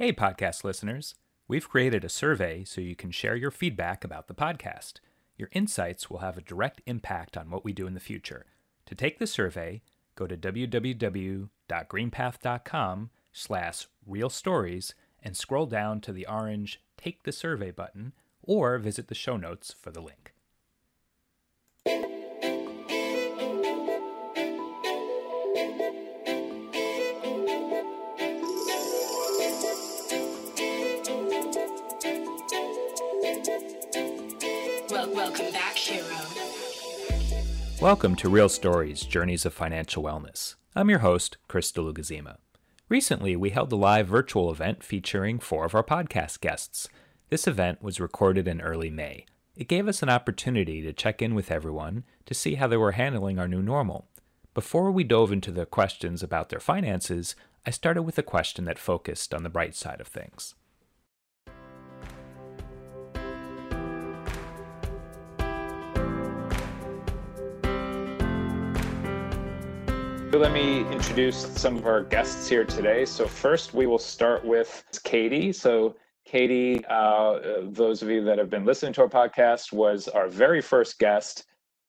Hey, podcast listeners. We've created a survey so you can share your feedback about the podcast. Your insights will have a direct impact on what we do in the future. To take the survey, go to www.greenpath.com slash real stories and scroll down to the orange Take the Survey button or visit the show notes for the link. Welcome back, hero. Welcome to Real Stories Journeys of Financial Wellness. I'm your host, Chris DeLugazima. Recently, we held a live virtual event featuring four of our podcast guests. This event was recorded in early May. It gave us an opportunity to check in with everyone to see how they were handling our new normal. Before we dove into the questions about their finances, I started with a question that focused on the bright side of things. Let me introduce some of our guests here today. So, first, we will start with Katie. So, Katie, uh, those of you that have been listening to our podcast, was our very first guest.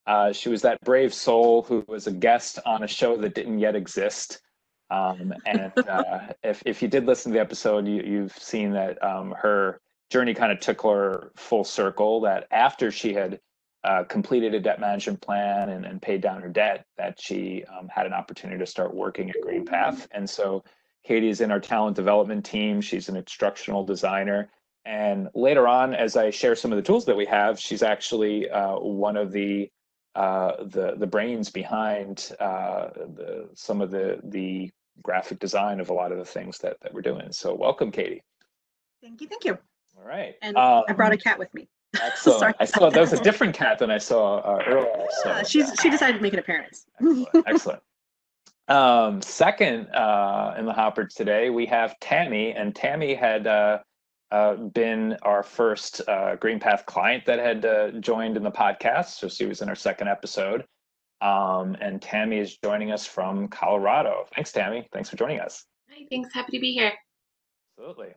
Uh, she was that brave soul who was a guest on a show that didn't yet exist. Um, and uh, if, if you did listen to the episode, you, have seen that um, her journey kind of took her full circle. That after she had uh, completed a debt management plan and, and paid down her debt, that she um, had an opportunity to start working at GreenPath. And so Katie is in our talent development team. She's an instructional designer. And later on, as I share some of the tools that we have, she's actually uh, one of the uh, the the brains behind uh, the, some of the the graphic design of a lot of the things that that we're doing. So welcome, Katie. Thank you, thank you. All right. And um, I brought a cat with me. Excellent. I saw that was a different cat than I saw uh, earlier. So, she's yeah. she decided to make an appearance. Excellent. Excellent. Um, second uh, in the hopper today, we have Tammy, and Tammy had uh, uh, been our first uh, GreenPath client that had uh, joined in the podcast. So she was in our second episode. Um, and Tammy is joining us from Colorado. Thanks, Tammy. Thanks for joining us. Hi, thanks. Happy to be here. Absolutely.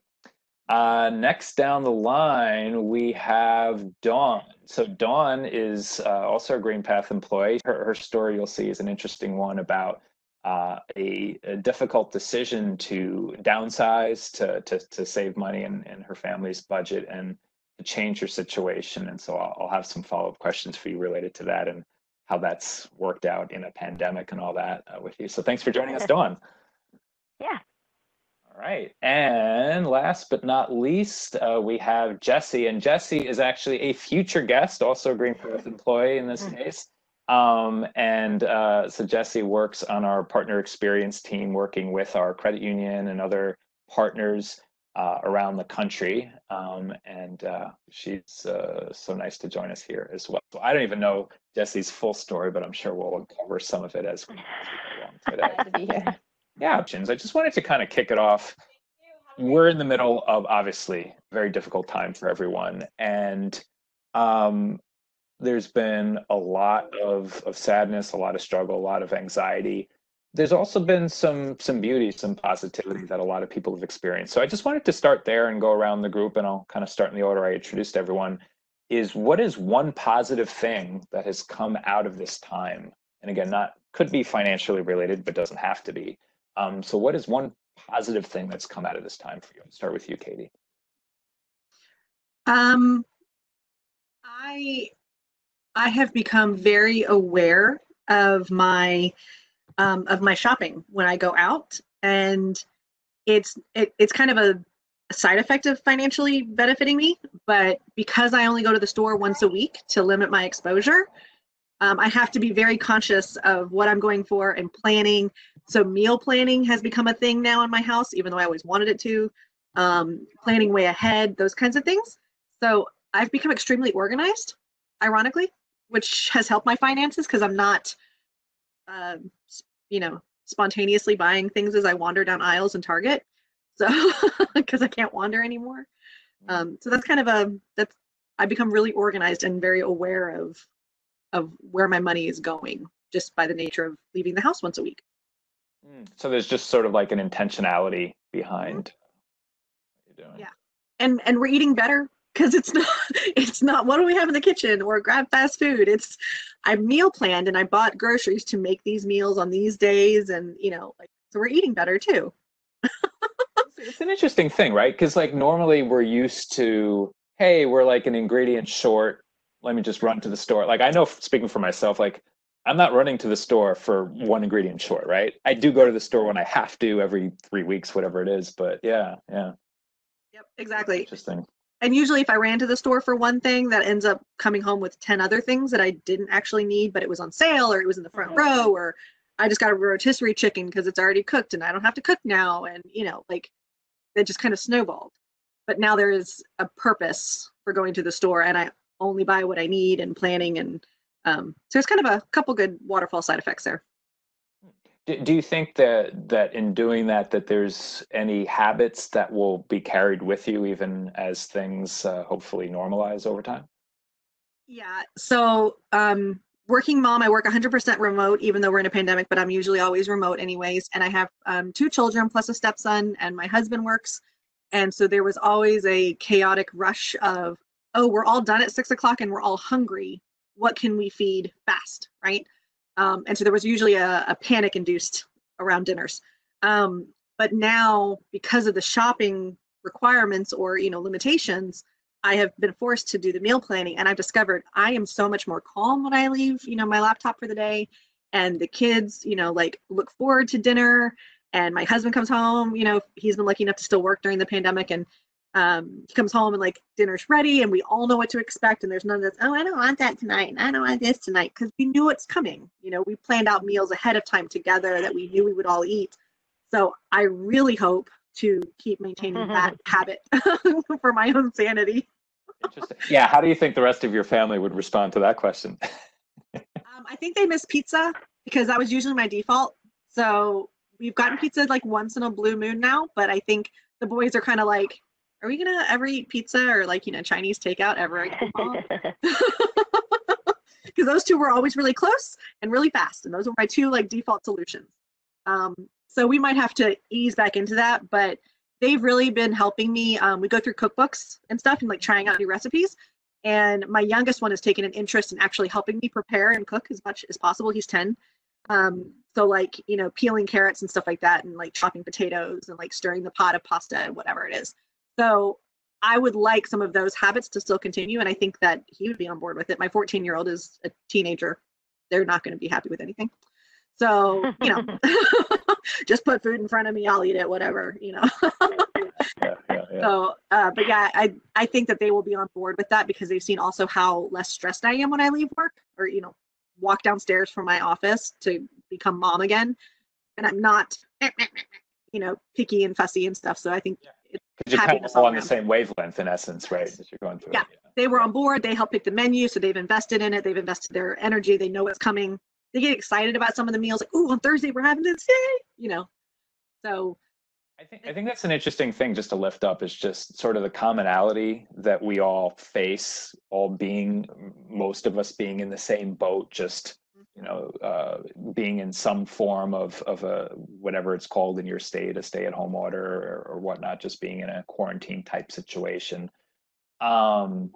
Uh, next down the line, we have Dawn. So Dawn is uh, also a GreenPath employee. Her, her story you'll see is an interesting one about uh, a, a, difficult decision to downsize to, to, to save money in, in her family's budget and to change her situation. And so I'll, I'll have some follow-up questions for you related to that and how that's worked out in a pandemic and all that uh, with you. So thanks for joining us, Dawn. Yeah, all right. And last but not least, uh, we have Jesse. And Jesse is actually a future guest, also a GreenPath employee in this mm-hmm. case. Um, and uh, so Jesse works on our partner experience team, working with our credit union and other partners uh, around the country. Um, and uh, she's uh, so nice to join us here as well. So I don't even know Jesse's full story, but I'm sure we'll uncover some of it as we, as we go along today. Yeah, options. I just wanted to kind of kick it off. We're in the middle of obviously very difficult time for everyone, and um, there's been a lot of of sadness, a lot of struggle, a lot of anxiety. There's also been some some beauty, some positivity that a lot of people have experienced. So I just wanted to start there and go around the group, and I'll kind of start in the order I introduced everyone. Is what is one positive thing that has come out of this time? And again, not could be financially related, but doesn't have to be. Um, so, what is one positive thing that's come out of this time for you? I'll start with you, Katie. Um, I I have become very aware of my um, of my shopping when I go out, and it's it, it's kind of a, a side effect of financially benefiting me. But because I only go to the store once a week to limit my exposure, um, I have to be very conscious of what I'm going for and planning. So meal planning has become a thing now in my house, even though I always wanted it to. Um, planning way ahead, those kinds of things. So I've become extremely organized, ironically, which has helped my finances because I'm not, uh, you know, spontaneously buying things as I wander down aisles in Target. So because I can't wander anymore. Um, so that's kind of a that's I become really organized and very aware of of where my money is going just by the nature of leaving the house once a week. Mm, so there's just sort of like an intentionality behind. Yeah, and and we're eating better because it's not it's not what do we have in the kitchen or grab fast food. It's I meal planned and I bought groceries to make these meals on these days, and you know, like so we're eating better too. it's an interesting thing, right? Because like normally we're used to, hey, we're like an ingredient short. Let me just run to the store. Like I know, speaking for myself, like I'm not running to the store for one ingredient short, right? I do go to the store when I have to every three weeks, whatever it is. But yeah, yeah. Yep, exactly. Interesting. And usually, if I ran to the store for one thing, that ends up coming home with 10 other things that I didn't actually need, but it was on sale or it was in the front mm-hmm. row, or I just got a rotisserie chicken because it's already cooked and I don't have to cook now. And, you know, like it just kind of snowballed. But now there is a purpose for going to the store and I only buy what I need and planning and um, so it's kind of a couple good waterfall side effects there. Do, do you think that that in doing that that there's any habits that will be carried with you even as things uh, hopefully normalize over time? Yeah. So um, working mom, I work 100% remote, even though we're in a pandemic, but I'm usually always remote anyways. And I have um, two children plus a stepson, and my husband works. And so there was always a chaotic rush of, oh, we're all done at six o'clock and we're all hungry what can we feed fast, right? Um, and so there was usually a, a panic induced around dinners. Um, but now, because of the shopping requirements or you know limitations, I have been forced to do the meal planning, and I've discovered I am so much more calm when I leave, you know, my laptop for the day, and the kids, you know, like look forward to dinner. And my husband comes home, you know, he's been lucky enough to still work during the pandemic, and um, he comes home and like dinner's ready and we all know what to expect and there's none of this oh i don't want that tonight. And i don't want this tonight. Because we knew it's coming. You know we planned out meals ahead of time together that we knew we would all eat. So i really hope to keep maintaining that habit for my own sanity. Interesting. Yeah how do you think the rest of your family would respond to that question? Um, i think they miss pizza because that was usually my default. So we've gotten pizza like once in a blue moon now but i think the boys are kind of like are we gonna ever eat pizza or like you know Chinese takeout ever? Because those two were always really close and really fast, and those were my two like default solutions. Um, so we might have to ease back into that, but they've really been helping me. Um, we go through cookbooks and stuff and like trying out new recipes. And my youngest one has taken an interest in actually helping me prepare and cook as much as possible. He's 10. Um, so like, you know, peeling carrots and stuff like that and like chopping potatoes and like stirring the pot of pasta and whatever it is. So I would like some of those habits to still continue. And I think that he would be on board with it. My 14 year old is a teenager. They're not going to be happy with anything. So, you know, just put food in front of me, I'll eat it, whatever, you know. yeah, yeah, yeah. So, uh, but yeah, I, I think that they will be on board with that because they've seen also how less stressed I am when I leave work or, you know, walk downstairs from my office to become mom again. And I'm not, you know, picky and fussy and stuff. So I think because you're kind of all on the same wavelength in essence, right? As you're going through. Yeah. yeah. They were on board. They helped pick the menu, so they've invested in it. They've invested their energy. They know what's coming. They get excited about some of the meals, like, "Oh, on Thursday we're having this," yay! You know. So. I think I think that's an interesting thing just to lift up is just sort of the commonality that we all face, all being most of us being in the same boat, just you know, uh, being in some form of of a whatever it's called in your state, a stay-at-home order or, or whatnot, just being in a quarantine type situation. Um,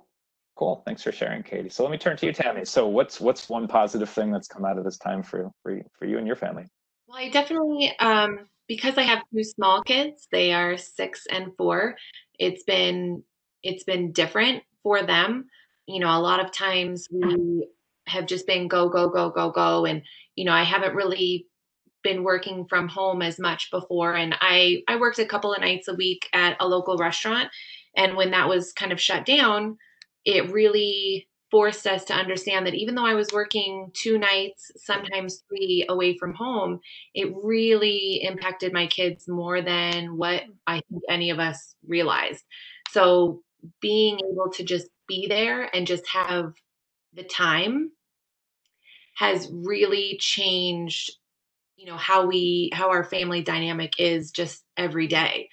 cool. Thanks for sharing, Katie. So let me turn to you, Tammy. So what's what's one positive thing that's come out of this time for for for you and your family? Well, I definitely um, because I have two small kids. They are six and four. It's been it's been different for them. You know, a lot of times we have just been go go go go go. And you know i haven't really been working from home as much before. And i i worked a couple of nights a week at a local restaurant. And when that was kind of shut down it really forced us to understand that even though i was working two nights sometimes three away from home it really impacted my kids more than what i think any of us realized. So being able to just be there and just have the time has really changed you know how we how our family dynamic is just every day.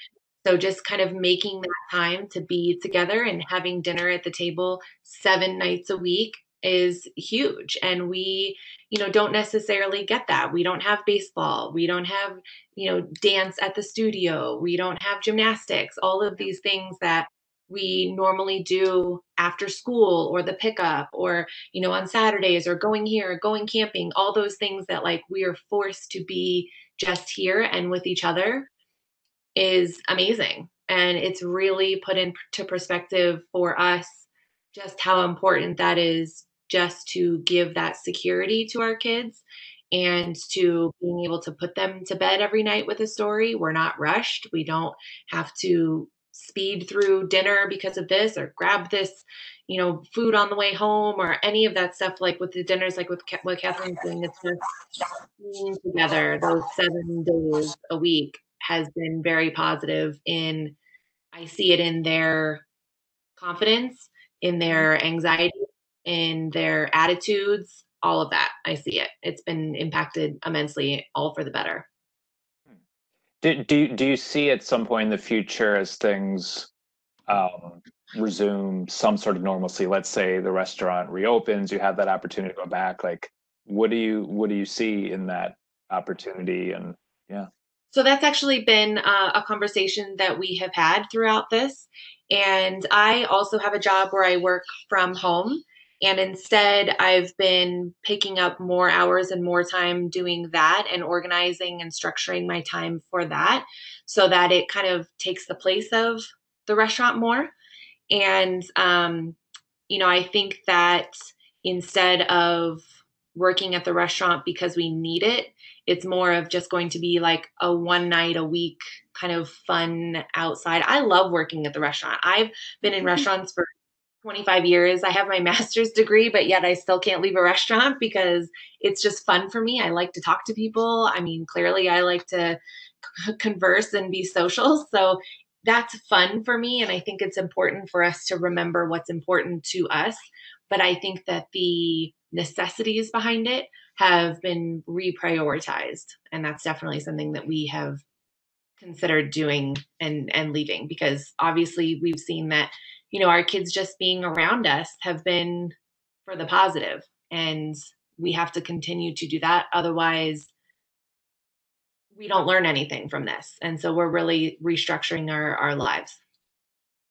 So just kind of making that time to be together and having dinner at the table seven nights a week is huge. And we you know don't necessarily get that. We don't have baseball. We don't have you know dance at the studio. We don't have gymnastics all of these things that we normally do after school or the pickup or you know on saturdays or going here or going camping all those things that like we are forced to be just here and with each other is amazing and it's really put into perspective for us just how important that is just to give that security to our kids and to being able to put them to bed every night with a story. We're not rushed. We don't have to speed through dinner because of this or grab this, you know, food on the way home or any of that stuff. Like with the dinners, like with what Catherine's doing, it's just being together those seven days a week has been very positive in, I see it in their confidence, in their anxiety, in their attitudes, all of that. I see it. It's been impacted immensely, all for the better. Do, do, do you see at some point in the future as things um, resume some sort of normalcy? Let's say the restaurant reopens, you have that opportunity to go back. Like, what do you what do you see in that opportunity? And yeah. So that's actually been uh, a conversation that we have had throughout this. And I also have a job where I work from home. And instead, I've been picking up more hours and more time doing that and organizing and structuring my time for that so that it kind of takes the place of the restaurant more. And, um, you know, I think that instead of working at the restaurant because we need it, it's more of just going to be like a one night a week kind of fun outside. I love working at the restaurant. I've been in restaurants for 25 years. I have my master's degree, but yet I still can't leave a restaurant because it's just fun for me. I like to talk to people. I mean, clearly, I like to converse and be social. So that's fun for me. And I think it's important for us to remember what's important to us. But I think that the necessities behind it have been reprioritized. And that's definitely something that we have considered doing and, and leaving because obviously we've seen that you know, our kids just being around us have been for the positive and we have to continue to do that otherwise we don't learn anything from this and so we're really restructuring our our lives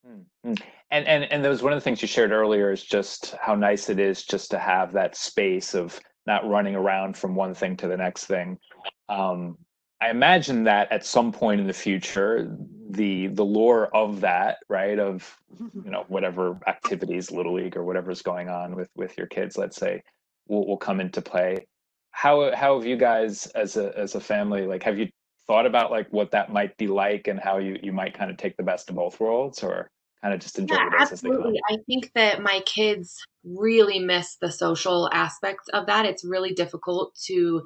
mm-hmm. and and and that was one of the things you shared earlier is just how nice it is just to have that space of not running around from one thing to the next thing um, I imagine that at some point in the future, the the lore of that, right, of you know whatever activities, little league or whatever's going on with with your kids, let's say, will will come into play. How how have you guys as a as a family like have you thought about like what that might be like and how you you might kind of take the best of both worlds or kind of just enjoy yeah, absolutely. I think that my kids really miss the social aspect of that. It's really difficult to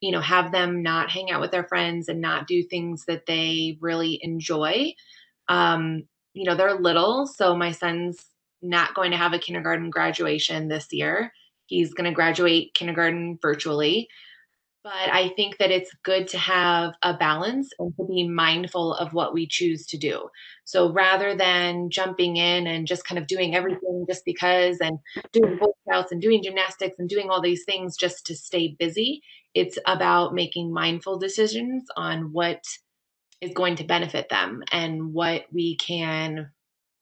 you know, have them not hang out with their friends and not do things that they really enjoy. Um, you know, they're little, so my son's not going to have a kindergarten graduation this year. He's going to graduate kindergarten virtually. But I think that it's good to have a balance and to be mindful of what we choose to do. So rather than jumping in and just kind of doing everything just because and doing Boy Scouts and doing gymnastics and doing all these things just to stay busy, it's about making mindful decisions on what is going to benefit them and what we can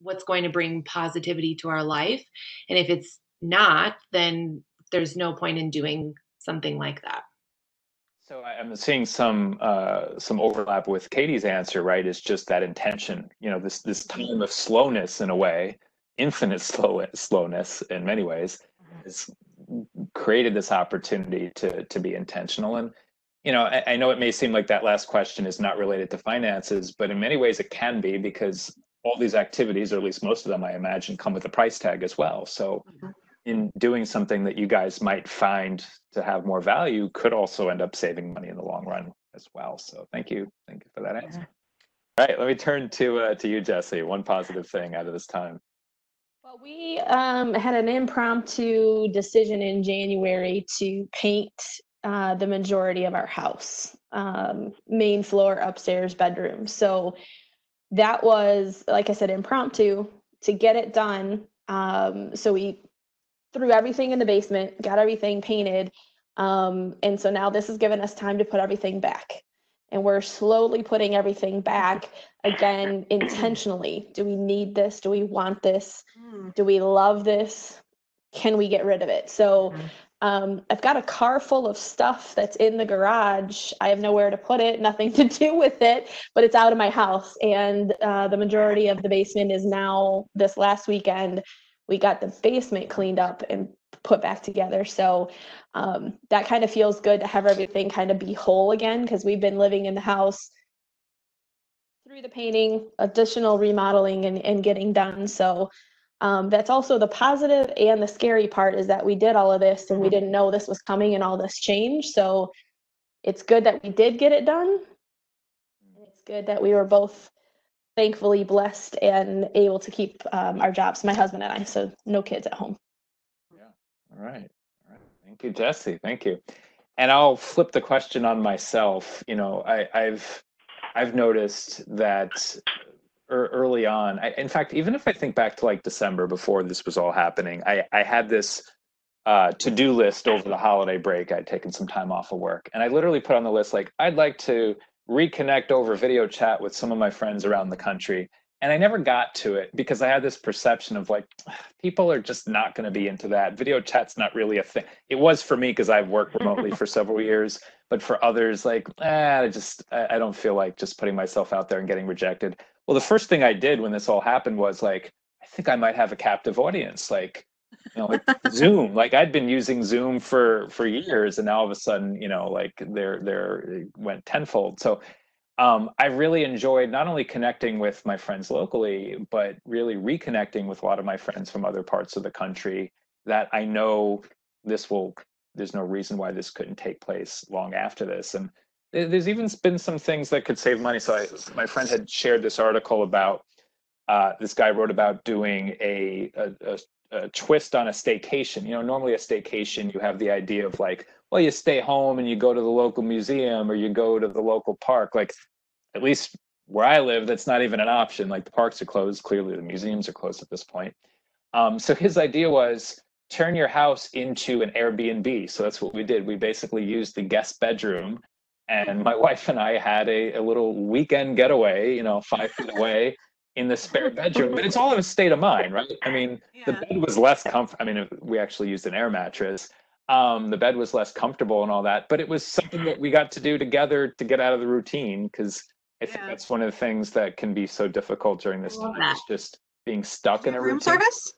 what's going to bring positivity to our life. And if it's not then there's no point in doing something like that. So i'm seeing some uh, some overlap with katie's answer right is just that intention you know this this time of slowness in a way infinite slow slowness in many ways mm-hmm. is created this opportunity to to be intentional. And you know I, I, know it may seem like that last question is not related to finances but in many ways it can be because all these activities or at least most of them i imagine come with a price tag as well. So mm-hmm. in doing something that you guys might find to have more value could also end up saving money in the long run as well. So thank you. Thank you for that answer. All right let me turn to uh, to you jesse. One positive thing out of this time well, we um, had an impromptu decision in January to paint uh, the majority of our house, um, main floor, upstairs, bedroom. So that was, like I said, impromptu to get it done. Um, so we threw everything in the basement, got everything painted. Um, and so now this has given us time to put everything back. And we're slowly putting everything back again intentionally. Do we need this? Do we want this? Mm. Do we love this? Can we get rid of it? So Mhm. um, I've got a car full of stuff that's in the garage. I have nowhere to put it, nothing to do with it, but it's out of my house. And uh, the majority of the basement is now this last weekend. We got the basement cleaned up and put back together. So um, that kind of feels good to have everything kind of be whole again because we've been living in the house through the painting, additional remodeling, and, and getting done. So um, that's also the positive and the scary part is that we did all of this and we didn't know this was coming and all this change. So it's good that we did get it done. It's good that we were both thankfully blessed and able to keep um, our jobs, my husband and I. So no kids at home. All right. All right. Thank you, Jesse. Thank you. And I'll flip the question on myself. You know, I, I've I've noticed that ear- early on. I, in fact, even if I think back to like December before this was all happening, I, I had this uh, to-do list over the holiday break. I'd taken some time off of work, and I literally put on the list like I'd like to reconnect over video chat with some of my friends around the country. And I never got to it because I had this perception of like people are just not going to be into that. Video chat's not really a thing. It was for me because I've worked remotely for several years, but for others, like, eh, I just I, I don't feel like just putting myself out there and getting rejected. Well, the first thing I did when this all happened was like, I think I might have a captive audience, like, you know, like Zoom. Like I'd been using Zoom for for years, and now all of a sudden, you know, like they're they're it went tenfold. So um, I really enjoyed not only connecting with my friends locally, but really reconnecting with a lot of my friends from other parts of the country that I know this will, there's no reason why this couldn't take place long after this. And there's even been some things that could save money. So I, my friend had shared this article about, uh, this guy wrote about doing a, a, a, a twist on a staycation. You know, normally a staycation, you have the idea of like, well, you stay home and you go to the local museum or you go to the local park. Like, at least where I live, that's not even an option. Like the parks are closed. Clearly, the museums are closed at this point. Um, so his idea was turn your house into an Airbnb. So that's what we did. We basically used the guest bedroom, and my wife and I had a, a little weekend getaway. You know, five feet away in the spare bedroom. But it's all in a state of mind, right? I mean, the bed was less comfort. I mean, we actually used an air mattress. Um, the bed was less comfortable and all that, but it was something that we got to do together to get out of the routine because I think Yeah. that's one of the things that can be so difficult during this love time that. is just being stuck in a room routine. service?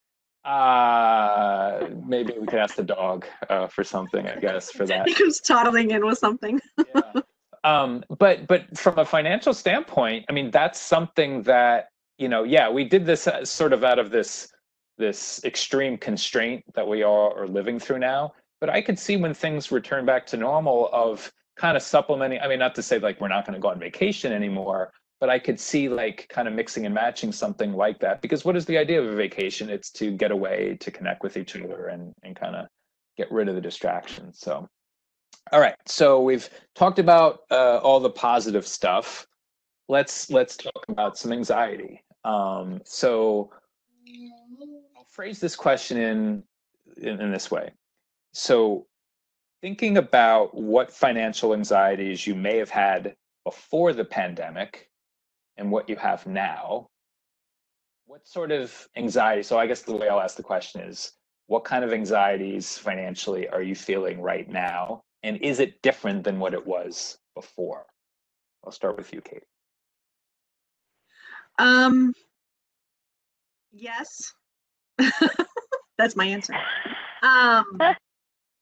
Uh, maybe we could ask the dog uh, for something, I guess, for that. He comes toddling in with something. Yeah. Um, but but from a financial standpoint, I mean, that's something that you know, yeah, we did this uh, sort of out of this this extreme constraint that we all are living through now. But I could see when things return back to normal of kind of supplementing. I mean, not to say like we're not going to go on vacation anymore, but I could see like kind of mixing and matching something like that. Because what is the idea of a vacation? It's to get away, to connect with each other, and and kind of get rid of the distractions. So, all right. So we've talked about uh, all the positive stuff. Let's let's talk about some anxiety. Um, so I'll phrase this question in, in in this way. So thinking about what financial anxieties you may have had before the pandemic and what you have now, what sort of anxiety? So I guess the way I'll ask the question is what kind of anxieties financially are you feeling right now? And is it different than what it was before? I'll start with you, Kate. Um, yes. That's my answer. Um,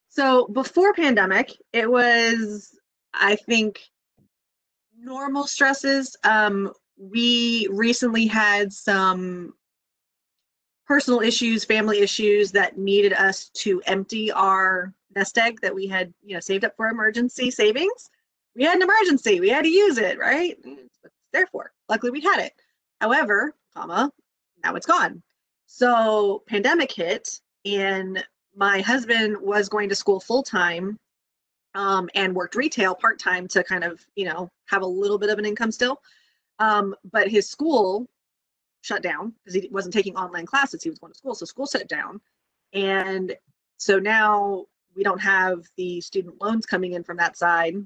so before pandemic, it was, I think, normal stresses. Um, we recently had some personal issues, family issues that needed us to empty our nest egg that we had, you know, saved up for emergency savings. We had an emergency. We had to use it, right? Therefore, luckily we had it. However, comma, now it's gone. So pandemic hit and my husband was going to school full time um, and worked retail part time to kind of, you know, have a little bit of an income still. Um, but his school shut down because he wasn't taking online classes. He was going to school. So school shut down. And so now we don't have the student loans coming in from that side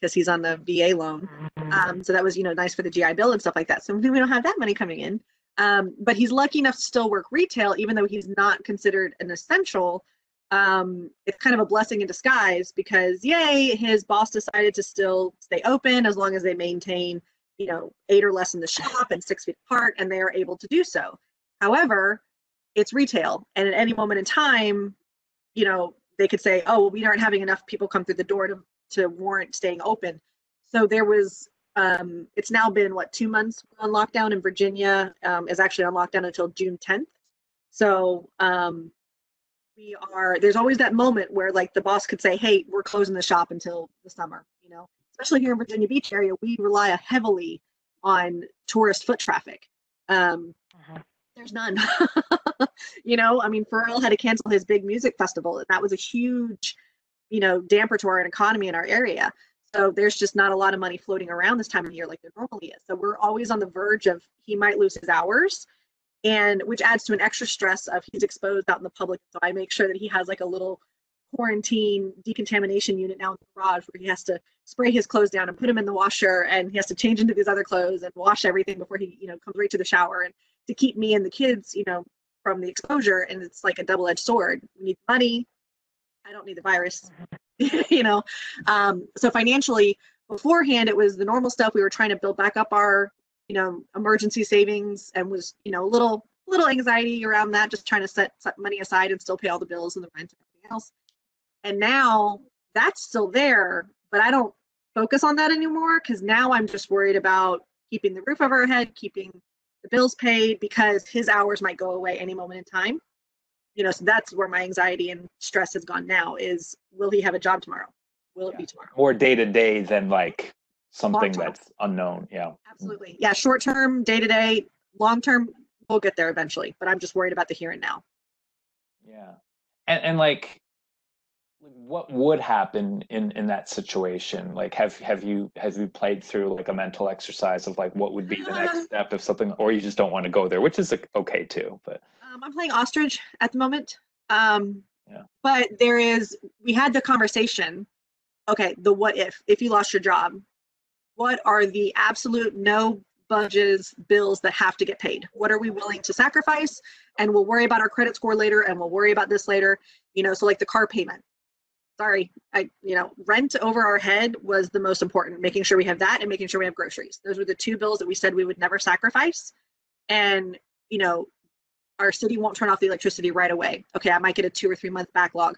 because he's on the VA loan. Um, so that was, you know, nice for the GI Bill and stuff like that. So we don't have that money coming in. Um, but he's lucky enough to still work retail, even though he's not considered an essential. Um, it's kind of a blessing in disguise because, yay, his boss decided to still stay open as long as they maintain, you know, eight or less in the shop and six feet apart, and they are able to do so. However, it's retail, and at any moment in time, you know, they could say, oh, well, we aren't having enough people come through the door to, to warrant staying open. So there was um, it's now been what two months on lockdown in Virginia um, is actually on lockdown until June 10th. So um, we are there's always that moment where like the boss could say, "Hey, we're closing the shop until the summer." You know, especially here in Virginia Beach area, we rely heavily on tourist foot traffic. Um, uh-huh. There's none. you know, I mean, Pharrell had to cancel his big music festival, and that was a huge, you know, damper to our economy in our area. So there's just not a lot of money floating around this time of year like there normally is. So we're always on the verge of he might lose his hours and which adds to an extra stress of he's exposed out in the public. So I make sure that he has like a little quarantine decontamination unit now in the garage where he has to spray his clothes down and put them in the washer and he has to change into these other clothes and wash everything before he, you know, comes right to the shower and to keep me and the kids, you know, from the exposure. And it's like a double-edged sword. We need money. I don't need the virus. you know um, so financially beforehand it was the normal stuff we were trying to build back up our you know emergency savings and was you know a little little anxiety around that just trying to set, set money aside and still pay all the bills and the rent and everything else. And now that's still there but i don't focus on that anymore because now i'm just worried about keeping the roof over our head keeping the bills paid because his hours might go away any moment in time. You know so that's where my anxiety and stress has gone now is will he have a job tomorrow? Will it be tomorrow? More day to day than like something that's unknown yeah absolutely yeah short term day to day long term we'll get there eventually but i'm just worried about the here and now yeah and and like what would happen in in that situation like have have you have you played through like a mental exercise of like what would be the next step if something or you just don't want to go there which is okay too but um, I'm playing ostrich at the moment. Um, yeah. But there is, we had the conversation. Okay, the what if, if you lost your job, what are the absolute no budgets, bills that have to get paid? What are we willing to sacrifice? And we'll worry about our credit score later and we'll worry about this later. You know, so like the car payment. Sorry, I, you know, rent over our head was the most important, making sure we have that and making sure we have groceries. Those were the two bills that we said we would never sacrifice. And, you know, our city won't turn off the electricity right away. Okay, I might get a two or three month backlog.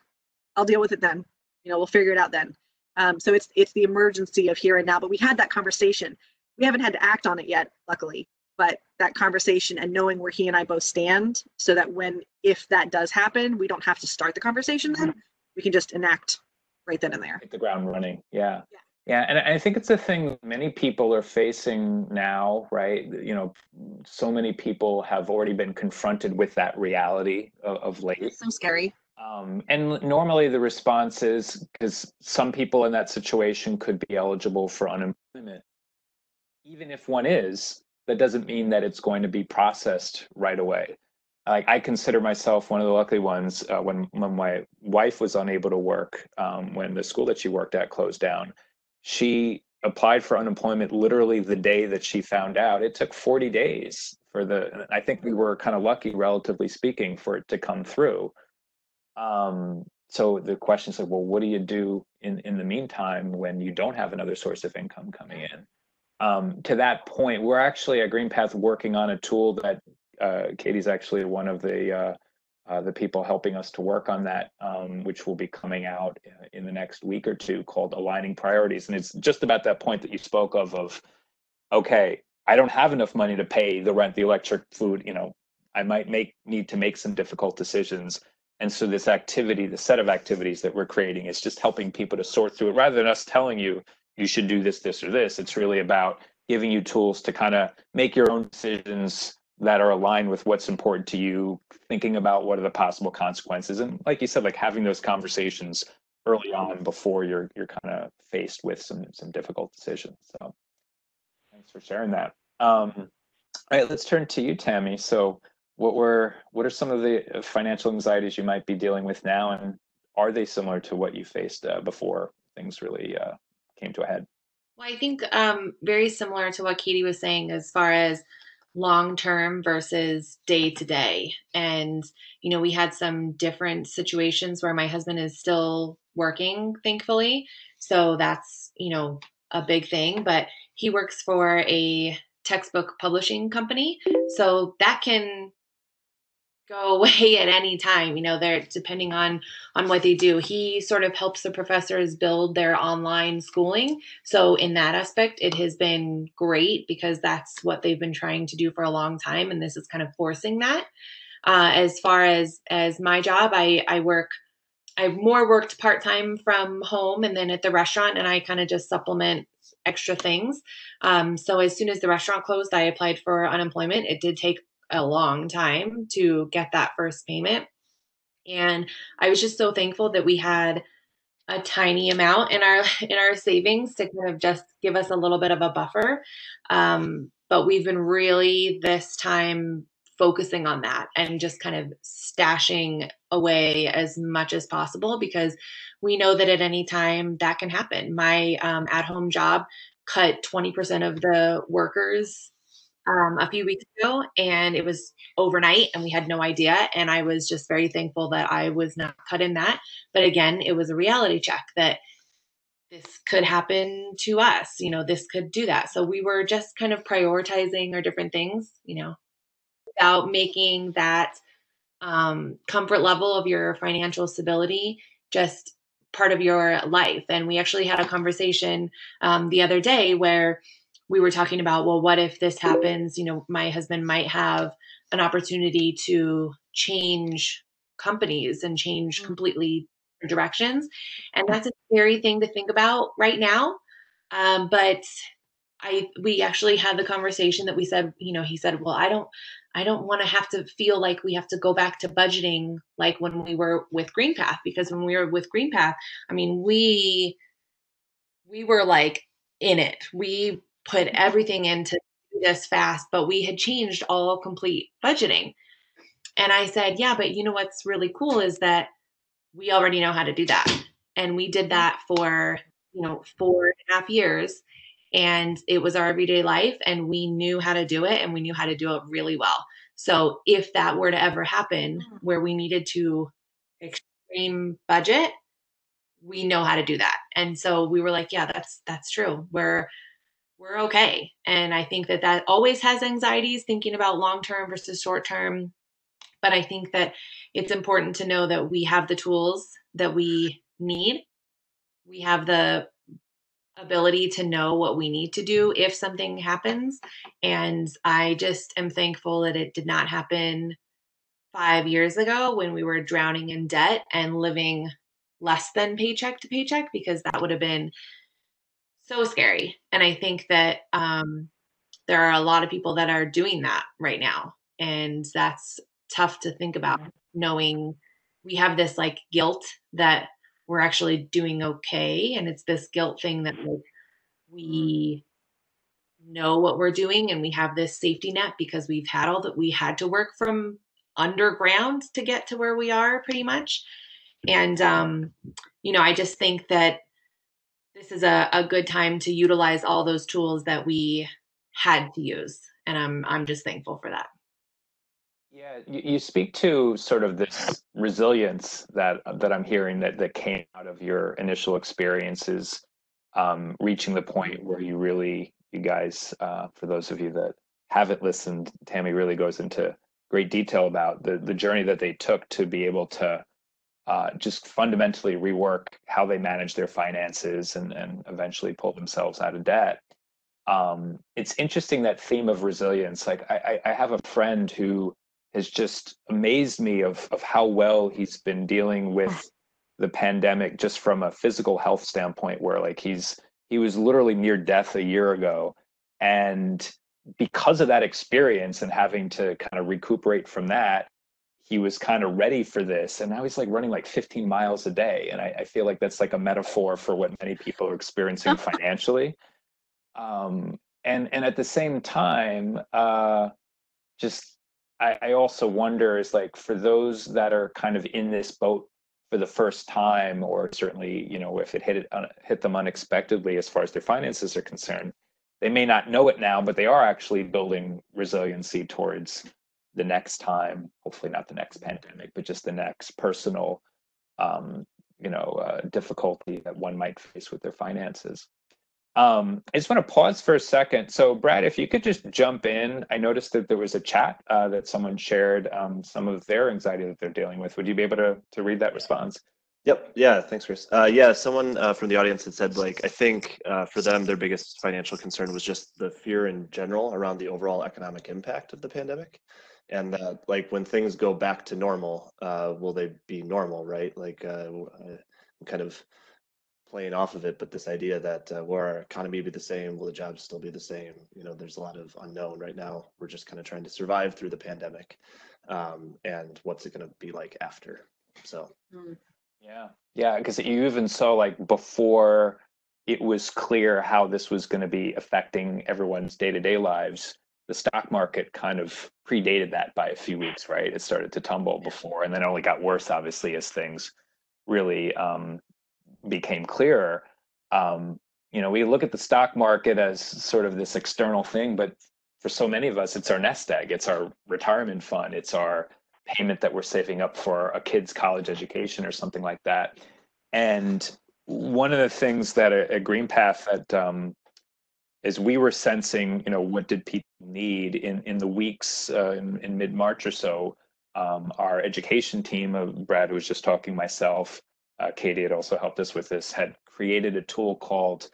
I'll deal with it then. You know, we'll figure it out then. Um, so it's it's the emergency of here and now. But we had that conversation. We haven't had to act on it yet, luckily. But that conversation and knowing where he and I both stand, so that when if that does happen, we don't have to start the conversation then. Mm-hmm. We can just enact right then and there. Hit the ground running. Yeah. yeah. Yeah, and I think it's a thing many people are facing now, right? You know, so many people have already been confronted with that reality of, of late. It's so scary. Um, and normally the response is because some people in that situation could be eligible for unemployment. Even if one is, that doesn't mean that it's going to be processed right away. Like I consider myself one of the lucky ones. Uh, when when my wife was unable to work, um, when the school that she worked at closed down, she applied for unemployment literally the day that she found out. It took 40 days for the, I think we were kind of lucky, relatively speaking, for it to come through. Um, so the question is like, well, what do you do in, in the meantime when you don't have another source of income coming in? Um, to that point, we're actually at GreenPath working on a tool that uh, Katie's actually one of the uh, uh, the people helping us to work on that, um, which will be coming out in the next week or two, called Aligning Priorities. And it's just about that point that you spoke of, of, okay, I don't have enough money to pay the rent, the electric, food, you know, I might make need to make some difficult decisions. And so this activity, the set of activities that we're creating is just helping people to sort through it rather than us telling you, you should do this, this, or this. It's really about giving you tools to kind of make your own decisions that are aligned with what's important to you, thinking about what are the possible consequences, and like you said, like having those conversations early on before you're you're kind of faced with some some difficult decisions. So, thanks for sharing that. Um, all right, let's turn to you, Tammy. So, what were what are some of the financial anxieties you might be dealing with now, and are they similar to what you faced uh, before things really uh, came to a head? Well, I think um, very similar to what Katie was saying as far as long term versus day to day. And, you know, we had some different situations where my husband is still working, thankfully. So that's, you know, a big thing. But he works for a textbook publishing company. So that can go away at any time you know they're depending on on what they do. He sort of helps the professors build their online schooling. So in that aspect it has been great because that's what they've been trying to do for a long time and this is kind of forcing that. Uh, as far as as my job i i work i've more worked part-time from home and then at the restaurant and i kind of just supplement extra things. Um, so as soon as the restaurant closed i applied for unemployment. It did take a long time to get that first payment. And I was just so thankful that we had a tiny amount in our in our savings to kind of just give us a little bit of a buffer. Um, but we've been really this time focusing on that and just kind of stashing away as much as possible because we know that at any time that can happen. My um, at home job cut 20% of the workers um, a few weeks ago and it was overnight and we had no idea. And I was just very thankful that I was not cut in that. But again, it was a reality check that this could happen to us. You know, this could do that. So we were just kind of prioritizing our different things, you know, without making that um, comfort level of your financial stability just part of your life. And we actually had a conversation um, the other day where we were talking about, well, what if this happens? You know, my husband might have an opportunity to change companies and change mm. completely directions. And that's a scary thing to think about right now. Um, but I we actually had the conversation that we said, you know, he said, well, I don't I don't want to have to feel like we have to go back to budgeting like when we were with GreenPath because when we were with GreenPath, I mean, we we were like in it. We put everything into this fast, but we had changed all complete budgeting. And I said, yeah, but you know what's really cool is that we already know how to do that. And we did that for, you know, four and a half years. And it was our everyday life. And we knew how to do it and we knew how to do it really well. So if that were to ever happen mm. where we needed to extreme budget, we know how to do that. And so we were like, yeah, that's that's true. We're we're okay. And I think that that always has anxieties thinking about long term versus short term. But I think that it's important to know that we have the tools that we need. We have the ability to know what we need to do if something happens. And I just am thankful that it did not happen five years ago when we were drowning in debt and living less than paycheck to paycheck, because that would have been so scary. And I think that um, there are a lot of people that are doing that right now. And that's tough to think about, knowing we have this like guilt that we're actually doing okay. And it's this guilt thing that like we know what we're doing and we have this safety net because we've had all that we had to work from underground to get to where we are pretty much. And um, you know, I just think that this is a, a good time to utilize all those tools that we had to use. And I'm I'm just thankful for that. Yeah, you, you speak to sort of this resilience that that I'm hearing that that came out of your initial experiences, um, reaching the point where you really, you guys, uh, for those of you that haven't listened, Tammy really goes into great detail about the the journey that they took to be able to uh, just fundamentally rework how they manage their finances and, and eventually pull themselves out of debt. Um, it's interesting that theme of resilience. Like I, I have a friend who has just amazed me of of how well he's been dealing with the pandemic just from a physical health standpoint where like he's he was literally near death a year ago and because of that experience and having to kind of recuperate from that he was kind of ready for this and now he's like running like 15 miles a day and I, I feel like that's like a metaphor for what many people are experiencing financially. Um, and and at the same time uh, just I, I also wonder is like for those that are kind of in this boat for the first time, or certainly, you know, if it hit it uh, hit them unexpectedly as far as their finances are concerned, they may not know it now, but they are actually building resiliency towards the next time. Hopefully, not the next pandemic, but just the next personal, um, you know, uh, difficulty that one might face with their finances. Um, I just want to pause for a second. So, Brad, if you could just jump in, I noticed that there was a chat uh, that someone shared um, some of their anxiety that they're dealing with. Would you be able to to read that response? Yep. Yeah. Thanks, Chris. Uh, yeah. Someone uh, from the audience had said, like, I think uh, for them, their biggest financial concern was just the fear in general around the overall economic impact of the pandemic. And that, like, when things go back to normal, uh, will they be normal, right? Like, uh, kind of playing off of it, but this idea that uh, will our economy be the same? Will the jobs still be the same? You know, there's a lot of unknown right now. We're just kind of trying to survive through the pandemic, um, and what's it going to be like after? So, Mm. Yeah, yeah, because you even saw like before it was clear how this was going to be affecting everyone's day to day lives. The stock market kind of predated that by a few weeks, right? It started to tumble before, and then it only got worse, obviously, as things really um, became clearer. Um, you know, we look at the stock market as sort of this external thing, but for so many of us, it's our nest egg, it's our retirement fund, it's our payment that we're saving up for a kid's college education or something like that. And one of the things that at GreenPath that um, as we were sensing, you know, what did people need in in the weeks uh, in, in mid March or so, um, our education team of Brad who was just talking, myself, uh, Katie had also helped us with this, had created a tool called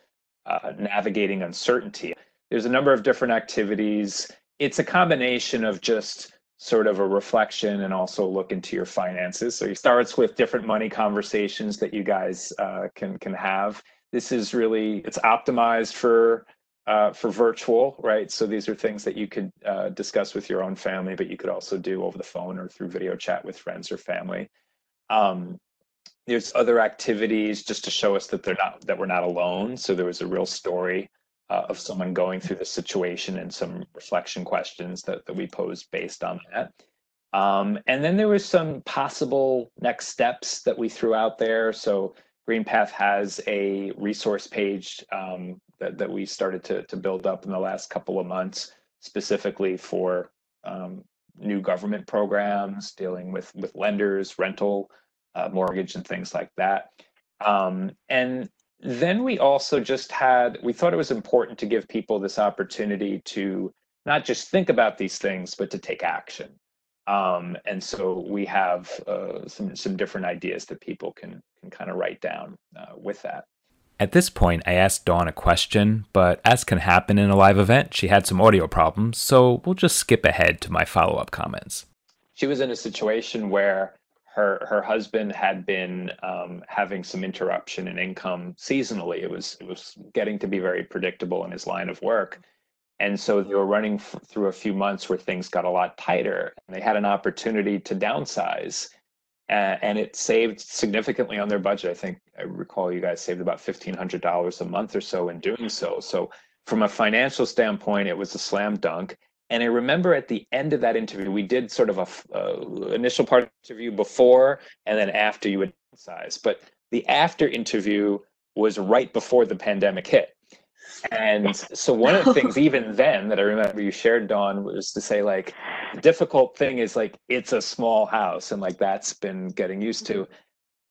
uh, Navigating Uncertainty. There's a number of different activities. It's a combination of just sort of a reflection and also look into your finances. So it starts with different money conversations that you guys uh, can can have. This is really it's optimized for uh, for virtual, right? So these are things that you could uh, discuss with your own family, but you could also do over the phone or through video chat with friends or family. Um, there's other activities just to show us that they're not that we're not alone. So there was a real story uh, of someone going through the situation and some reflection questions that, that we posed based on that. Um, and then there was some possible next steps that we threw out there. So GreenPath has a resource page um, that, that we started to, to build up in the last couple of months, specifically for um, new government programs dealing with, with lenders, rental, uh, mortgage, and things like that. Um, and then we also just had, we thought it was important to give people this opportunity to not just think about these things, but to take action. Um, and so we have uh, some some different ideas that people can can kind of write down uh, with that. At this point, I asked Dawn a question, but as can happen in a live event, she had some audio problems, so we'll just skip ahead to my follow up comments. She was in a situation where her her husband had been um, having some interruption in income seasonally. It was it was getting to be very predictable in his line of work, and so they were running f- through a few months where things got a lot tighter, and they had an opportunity to downsize, uh, and it saved significantly on their budget. I think I recall you guys saved about fifteen hundred dollars a month or so in doing so. So from a financial standpoint, it was a slam dunk and I remember at the end of that interview, we did sort of a initial part of the interview before and then after you would size. But the after interview was right before the pandemic hit. And so one of the things even then that I remember you shared, Dawn, was to say like the difficult thing is like it's a small house and like that's been getting used to.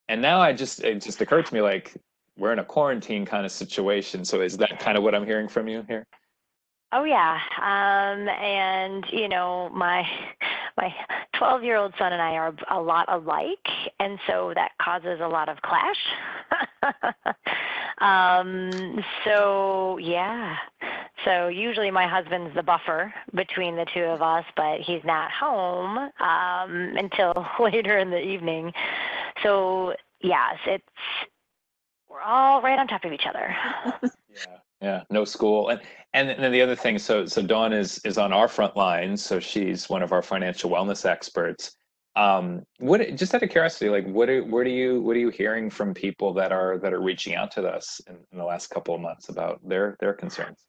And now I just it just occurred to me like we're in a quarantine kind of situation. So is that kind of what I'm hearing from you here? Oh yeah, um, and you know my my 12 year old son and I are a lot alike, and so that causes a lot of clash. um, so yeah, so usually my husband's the buffer between the two of us, but he's not home um, until later in the evening. So yes, it's we're all right on top of each other. yeah yeah no school and and then the other thing so so dawn is is on our front lines so she's one of our financial wellness experts um what just out of curiosity like what are what are you what are you hearing from people that are that are reaching out to us in, in the last couple of months about their their concerns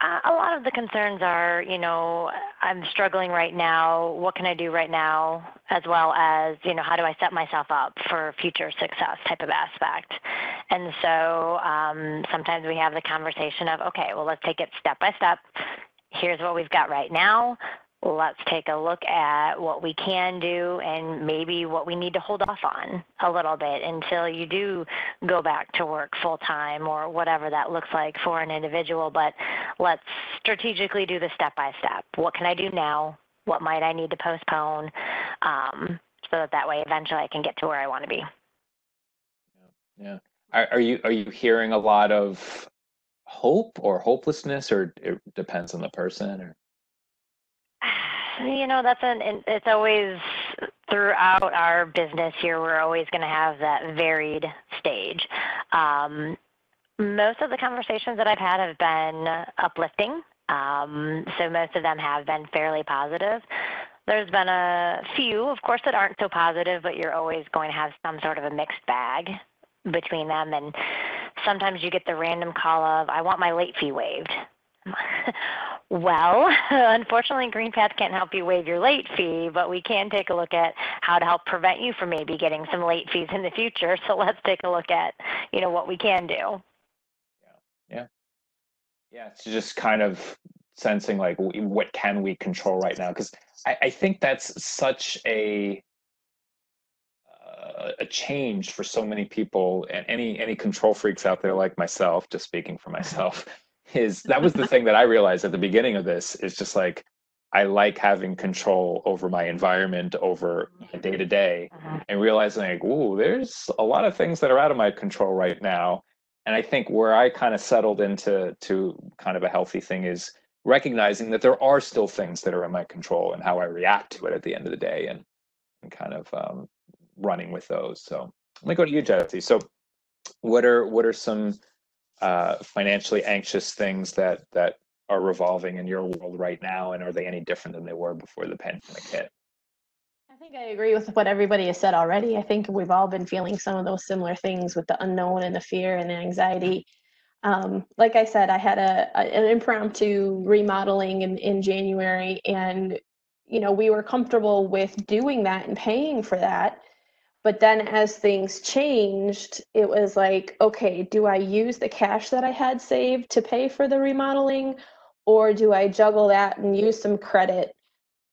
Uh, a lot of the concerns are, you know, I'm struggling right now. What can I do right now? As well as, you know, how do I set myself up for future success type of aspect. And so um, sometimes we have the conversation of, okay, well, let's take it step by step. Here's what we've got right now let's take a look at what we can do and maybe what we need to hold off on a little bit until you do go back to work full time or whatever that looks like for an individual. But let's strategically do the step by step. What can I do now? What might I need to postpone? Um, so that that way eventually I can get to where I want to be. Yeah. Are, are you are you hearing a lot of hope or hopelessness, or it depends on the person? Or you know, that's an, it's always throughout our business here, we're always going to have that varied stage. Um, most of the conversations that I've had have been uplifting. Um, so most of them have been fairly positive. There's been a few, of course, that aren't so positive, but you're always going to have some sort of a mixed bag between them. And sometimes you get the random call of, I want my late fee waived. well, unfortunately, GreenPath can't help you waive your late fee, but we can take a look at how to help prevent you from maybe getting some late fees in the future. So let's take a look at, you know, what we can do. Yeah, yeah, yeah. It's just kind of sensing like what can we control right now because I, I, think that's such a uh, a change for so many people and any any control freaks out there like myself just speaking for myself is that was the thing that I realized at the beginning of this is just like I like having control over my environment, over my day to day, and realizing like, ooh, there's a lot of things that are out of my control right now. And I think where I kind of settled into to kind of a healthy thing is recognizing that there are still things that are in my control and how I react to it at the end of the day, and and kind of um, running with those. So let me go to you, Jesse. So what are what are some uh, financially anxious things that that are revolving in your world right now, and are they any different than they were before the pandemic hit? I think I agree with what everybody has said already. I think we've all been feeling some of those similar things with the unknown and the fear and the anxiety. Um, like I said, I had a, a an impromptu remodeling in, in January, and you know we were comfortable with doing that and paying for that but then as things changed, it was like, okay, do I use the cash that I had saved to pay for the remodeling? Or do I juggle that and use some credit?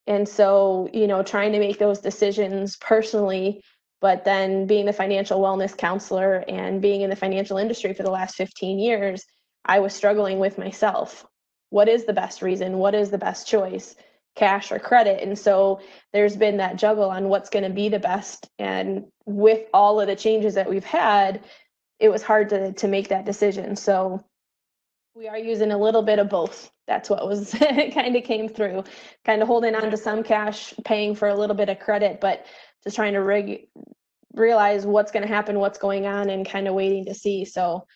And so, you know, trying to make those decisions personally, but then being the financial wellness counselor and being in the financial industry for the last 15 years, I was struggling with myself. What is the best reason? What is the best choice? Cash or credit. And so there's been that juggle on what's going to be the best. And with all of the changes that we've had, it was hard to to make that decision. So we are using a little bit of both. That's what was kind of came through, kind of holding on to some cash, paying for a little bit of credit, but just trying to rig, realize what's going to happen, what's going on, and kind of waiting to see. So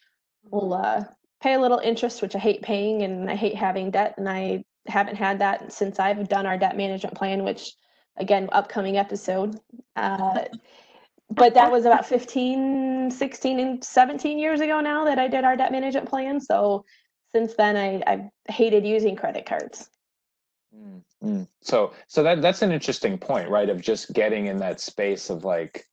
we'll uh, pay a little interest, which I hate paying, and I hate having debt, and I haven't had that since I've done our debt management plan, which again, upcoming episode. Uh, but that was about 15, 16, and 17 years ago now that I did our debt management plan. So since then, I, I've hated using credit cards. Mm-hmm. So, so that that's an interesting point, right? Of just getting in that space of like,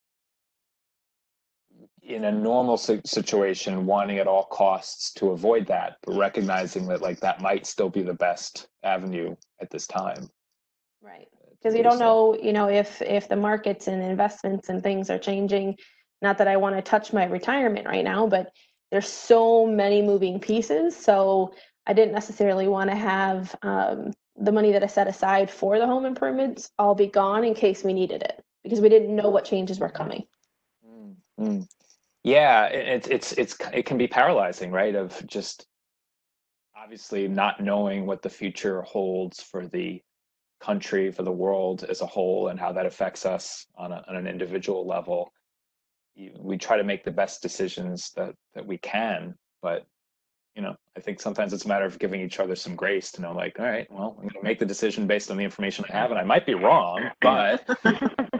in a normal situation wanting at all costs to avoid that but recognizing that like that might still be the best avenue at this time. Right. Because you don't know you know if if the markets and investments and things are changing. Not that i want to touch my retirement right now but there's so many moving pieces so i didn't necessarily want to have um, the money that i set aside for the home improvements all be gone in case we needed it because we didn't know what changes were coming. Mm-hmm. Yeah, it's it's it's it can be paralyzing, right? Of just obviously not knowing what the future holds for the country, for the world as a whole, and how that affects us on, a, on an individual level. We try to make the best decisions that that we can, but you know, I think sometimes it's a matter of giving each other some grace to know, like, all right, well, I'm going to make the decision based on the information I have, and I might be wrong, but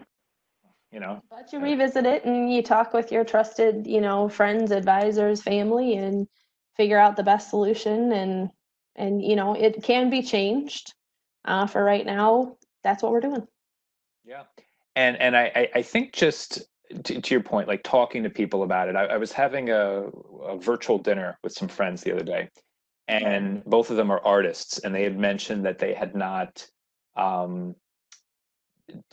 you know but you revisit it and you talk with your trusted you know friends advisors family and figure out the best solution and And, you know, it can be changed. Uh, for right now, that's what we're doing. Yeah. And and I, I think just to, to your point, like talking to people about it, I, I was having a, a virtual dinner with some friends the other day, and both of them are artists, and they had mentioned that they had not um,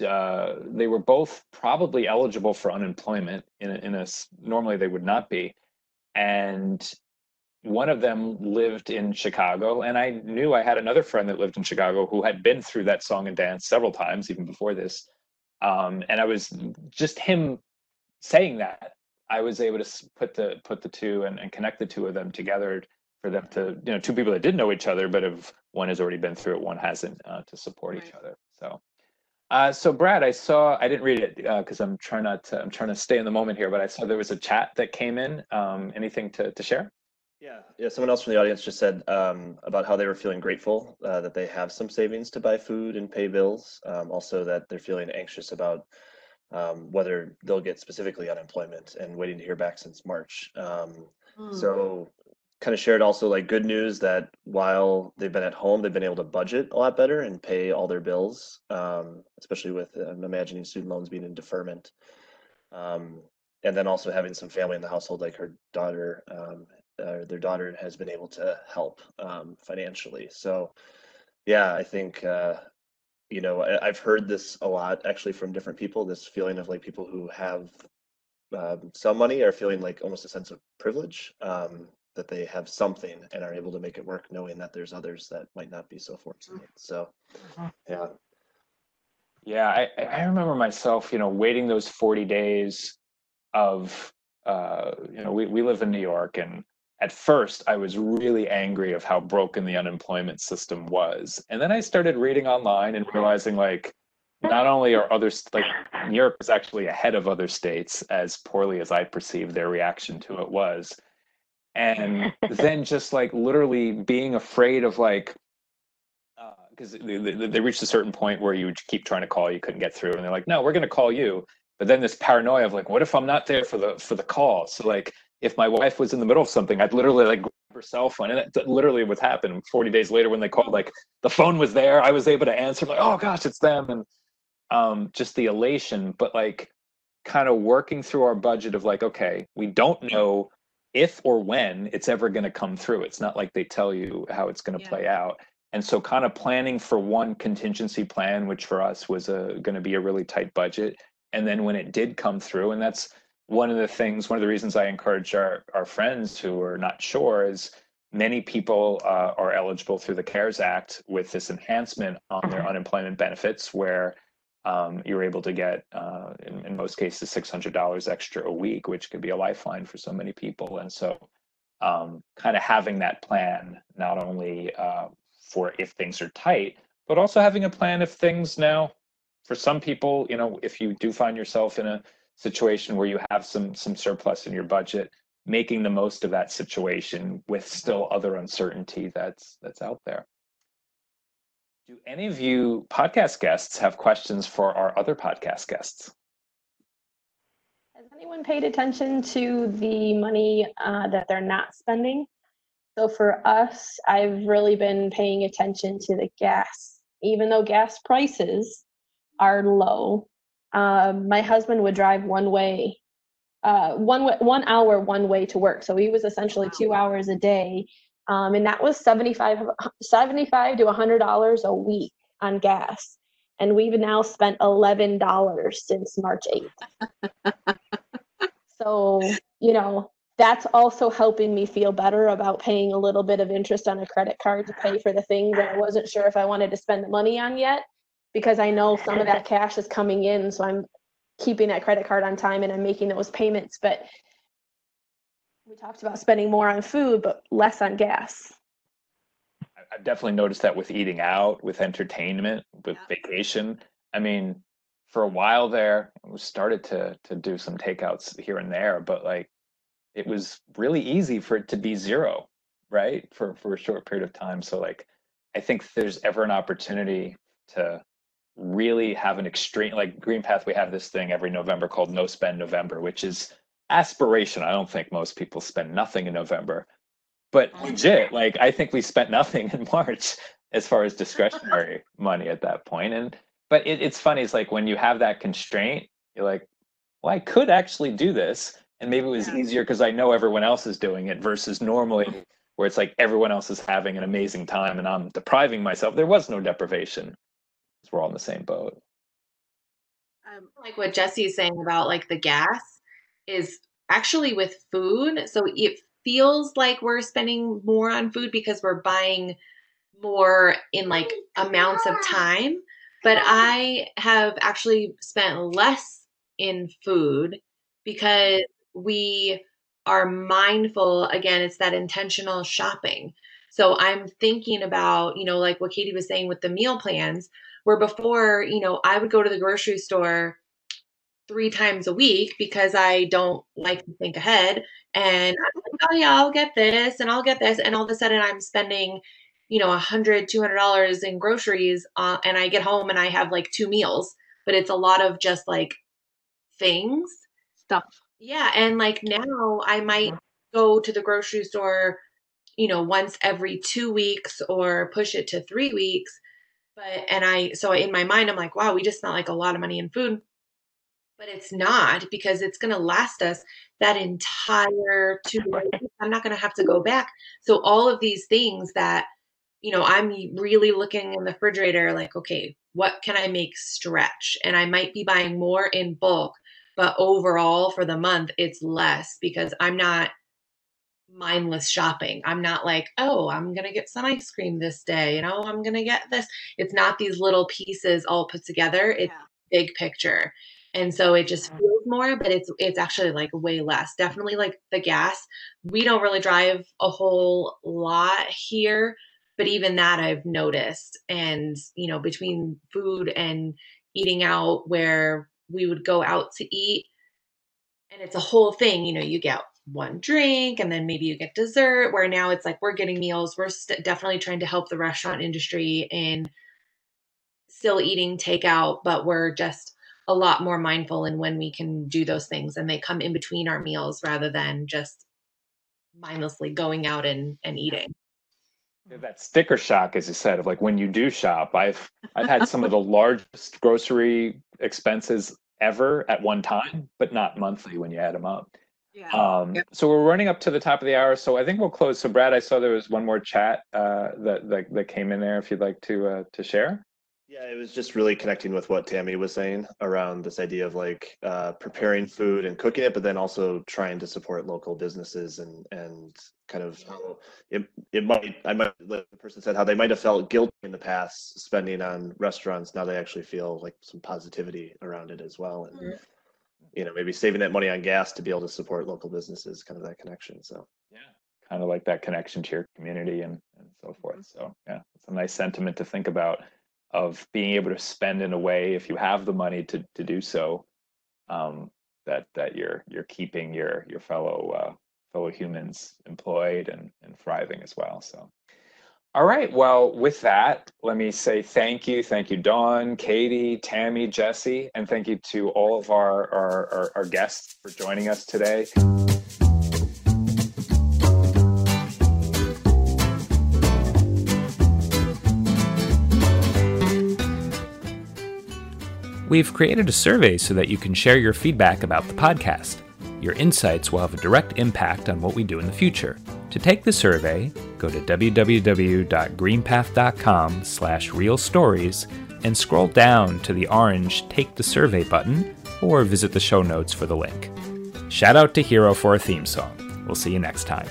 uh, they were both probably eligible for unemployment in a, in a normally they would not be. And one of them lived in chicago and i knew i had another friend that lived in chicago who had been through that song and dance several times even before this. Um, and i was just him saying that i was able to put the put the two and, and connect the two of them together for them to you know two people that didn't know each other but if one has already been through it one hasn't uh, to support right. each other. So uh, so Brad, I saw I didn't read it because uh, I'm trying not to I'm trying to stay in the moment here, but I saw there was a chat that came in. Um, anything to to share? Yeah, yeah. Someone else from the audience just said um, about how they were feeling grateful uh, that they have some savings to buy food and pay bills. Um, also, that they're feeling anxious about um, whether they'll get specifically unemployment and waiting to hear back since March. Mm. So kind of shared also like good news that while they've been at home, they've been able to budget a lot better and pay all their bills, um, especially with I'm imagining student loans being in deferment. Um, and then also having some family in the household, like her daughter, um, uh, their daughter has been able to help um, financially. So, yeah, I think uh, you know I, have heard this a lot actually from different people. This feeling of like people who have um, some money are feeling like almost a sense of privilege um, that they have something and are able to make it work knowing that there's others that might not be so fortunate. So mm-hmm. yeah. Yeah i, I remember myself you know waiting those 40 days of uh, you know we, we live in new york and at first i was really angry of how broken the unemployment system was. And then i started reading online and realizing like not only are others like new york is actually ahead of other states as poorly as i perceived their reaction to it was and then just like literally being afraid of like because uh, they, they, they, reached a certain point where you would keep trying to call you couldn't get through and they're like no we're going to call you. But then this paranoia of like what if i'm not there for the for the call? So like if my wife was in the middle of something i'd literally like grab her cell phone and that literally would happen 40 days later when they called like the phone was there i was able to answer like oh gosh it's them. And um just the elation but like kind of working through our budget of like okay we don't know if or when it's ever going to come through. It's not like they tell you how it's going to yeah. play out. And so, kind of planning for one contingency plan, which for us was going to be a really tight budget. And then when it did come through, and that's one of the things, one of the reasons I encourage our, our friends who are not sure is many people uh, are eligible through the CARES Act with this enhancement on their mm-hmm. unemployment benefits, where um, you're able to get, uh, in, in, most cases, $600 extra a week, which could be a lifeline for so many people. And so, um, kind of having that plan, not only uh, for if things are tight, but also having a plan if things now, for some people, you know, if you do find yourself in a situation where you have some some surplus in your budget, making the most of that situation with still other uncertainty that's that's out there. Do any of you podcast guests have questions for our other podcast guests? Has anyone paid attention to the money uh, that they're not spending? So for us, I've really been paying attention to the gas. Even though gas prices are low, um, my husband would drive one way, uh, one one hour one way to work. So he was essentially two hours a day um, and that was 75, 75 to $100 a week on gas. And we've now spent $11 since March 8th. so, you know, that's also helping me feel better about paying a little bit of interest on a credit card to pay for the things that I wasn't sure if I wanted to spend the money on yet because I know some of that cash is coming in. So I'm keeping that credit card on time and I'm making those payments. But we talked about spending more on food, but less on gas. I've definitely noticed that with eating out, with entertainment, with yeah. vacation. I mean, for a while there, we started to to do some takeouts here and there, but like it was really easy for it to be zero, right? For for a short period of time. So like I think there's ever an opportunity to really have an extreme like GreenPath, we have this thing every November called No Spend November, which is aspiration. I don't think most people spend nothing in November. but legit, like I think we spent nothing in March as far as discretionary money at that point. And but it, it's funny, it's like when you have that constraint, you're like, well, I could actually do this. And maybe it was Yeah. easier because I know everyone else is doing it versus normally where it's like everyone else is having an amazing time and I'm depriving myself. There was no deprivation. We're all in the same boat. Um, like what Jesse's saying about like the gas is actually with food. So it feels like we're spending more on food because we're buying more in like oh, amounts of time. But I have actually spent less in food because we are mindful. Again, it's that intentional shopping. So I'm thinking about, you know, like what Katie was saying with the meal plans, where before, you know, I would go to the grocery store three times a week because I don't like to think ahead. And I'm like, oh yeah, I'll get this and I'll get this. And all of a sudden I'm spending, you know, a hundred, two hundred dollars in groceries uh, and I get home and I have like two meals, but it's a lot of just like things. stuff. Yeah. And like now I might go to the grocery store, you know, once every two weeks or push it to three weeks. But, and I, so in my mind, I'm like, wow, we just spent like a lot of money in food. But it's not because it's going to last us that entire two. I'm not going to have to go back. So all of these things that, you know, I'm really looking in the refrigerator like, okay, what can I make stretch? And I might be buying more in bulk, but overall for the month, it's less because I'm not mindless shopping. I'm not like, oh, I'm going to get some ice cream this day. You know, I'm going to get this. It's not these little pieces all put together. It's Yeah. big picture. And so it just mm. feels more, but it's it's actually like way less. Definitely like the gas. We don't really drive a whole lot here, but even that I've noticed. And, you know, between food and eating out where we would go out to eat, and it's a whole thing, you know, you get one drink and then maybe you get dessert where now it's like we're getting meals we're st- definitely trying to help the restaurant industry in still eating takeout but we're just a lot more mindful in when we can do those things and they come in between our meals rather than just mindlessly going out and, and eating. That sticker shock as you said of like when you do shop i've i've had some of the largest grocery expenses ever at one time but not monthly when you add them up. Yeah. um Yep. so we're running up to the top of the hour so i think we'll close. So brad i saw there was one more chat uh that that, that came in there if you'd like to uh to share Yeah, it was just really connecting with what Tammy was saying around this idea of like uh, preparing food and cooking it, but then also trying to support local businesses and and kind of how it it might I might like the person said how they might have felt guilty in the past spending on restaurants. Now they actually feel like some positivity around it as well, and Mhm. you know maybe saving that money on gas to be able to support local businesses, kind of that connection. So yeah kind of like that connection to your community and and so forth so yeah it's a nice sentiment to think about of being able to spend in a way if you have the money to to do so um that that you're you're keeping your your fellow uh fellow humans employed and and thriving as well so. All right well with that let me say thank you thank you dawn katie tammy jesse and thank you to all of our our, our, our guests for joining us today We've created a survey so that you can share your feedback about the podcast. Your insights will have a direct impact on what we do in the future. To take the survey, go to www.greenpath.com slash real stories and scroll down to the orange Take the Survey button or visit the show notes for the link. Shout out to Hero for a theme song. We'll see you next time.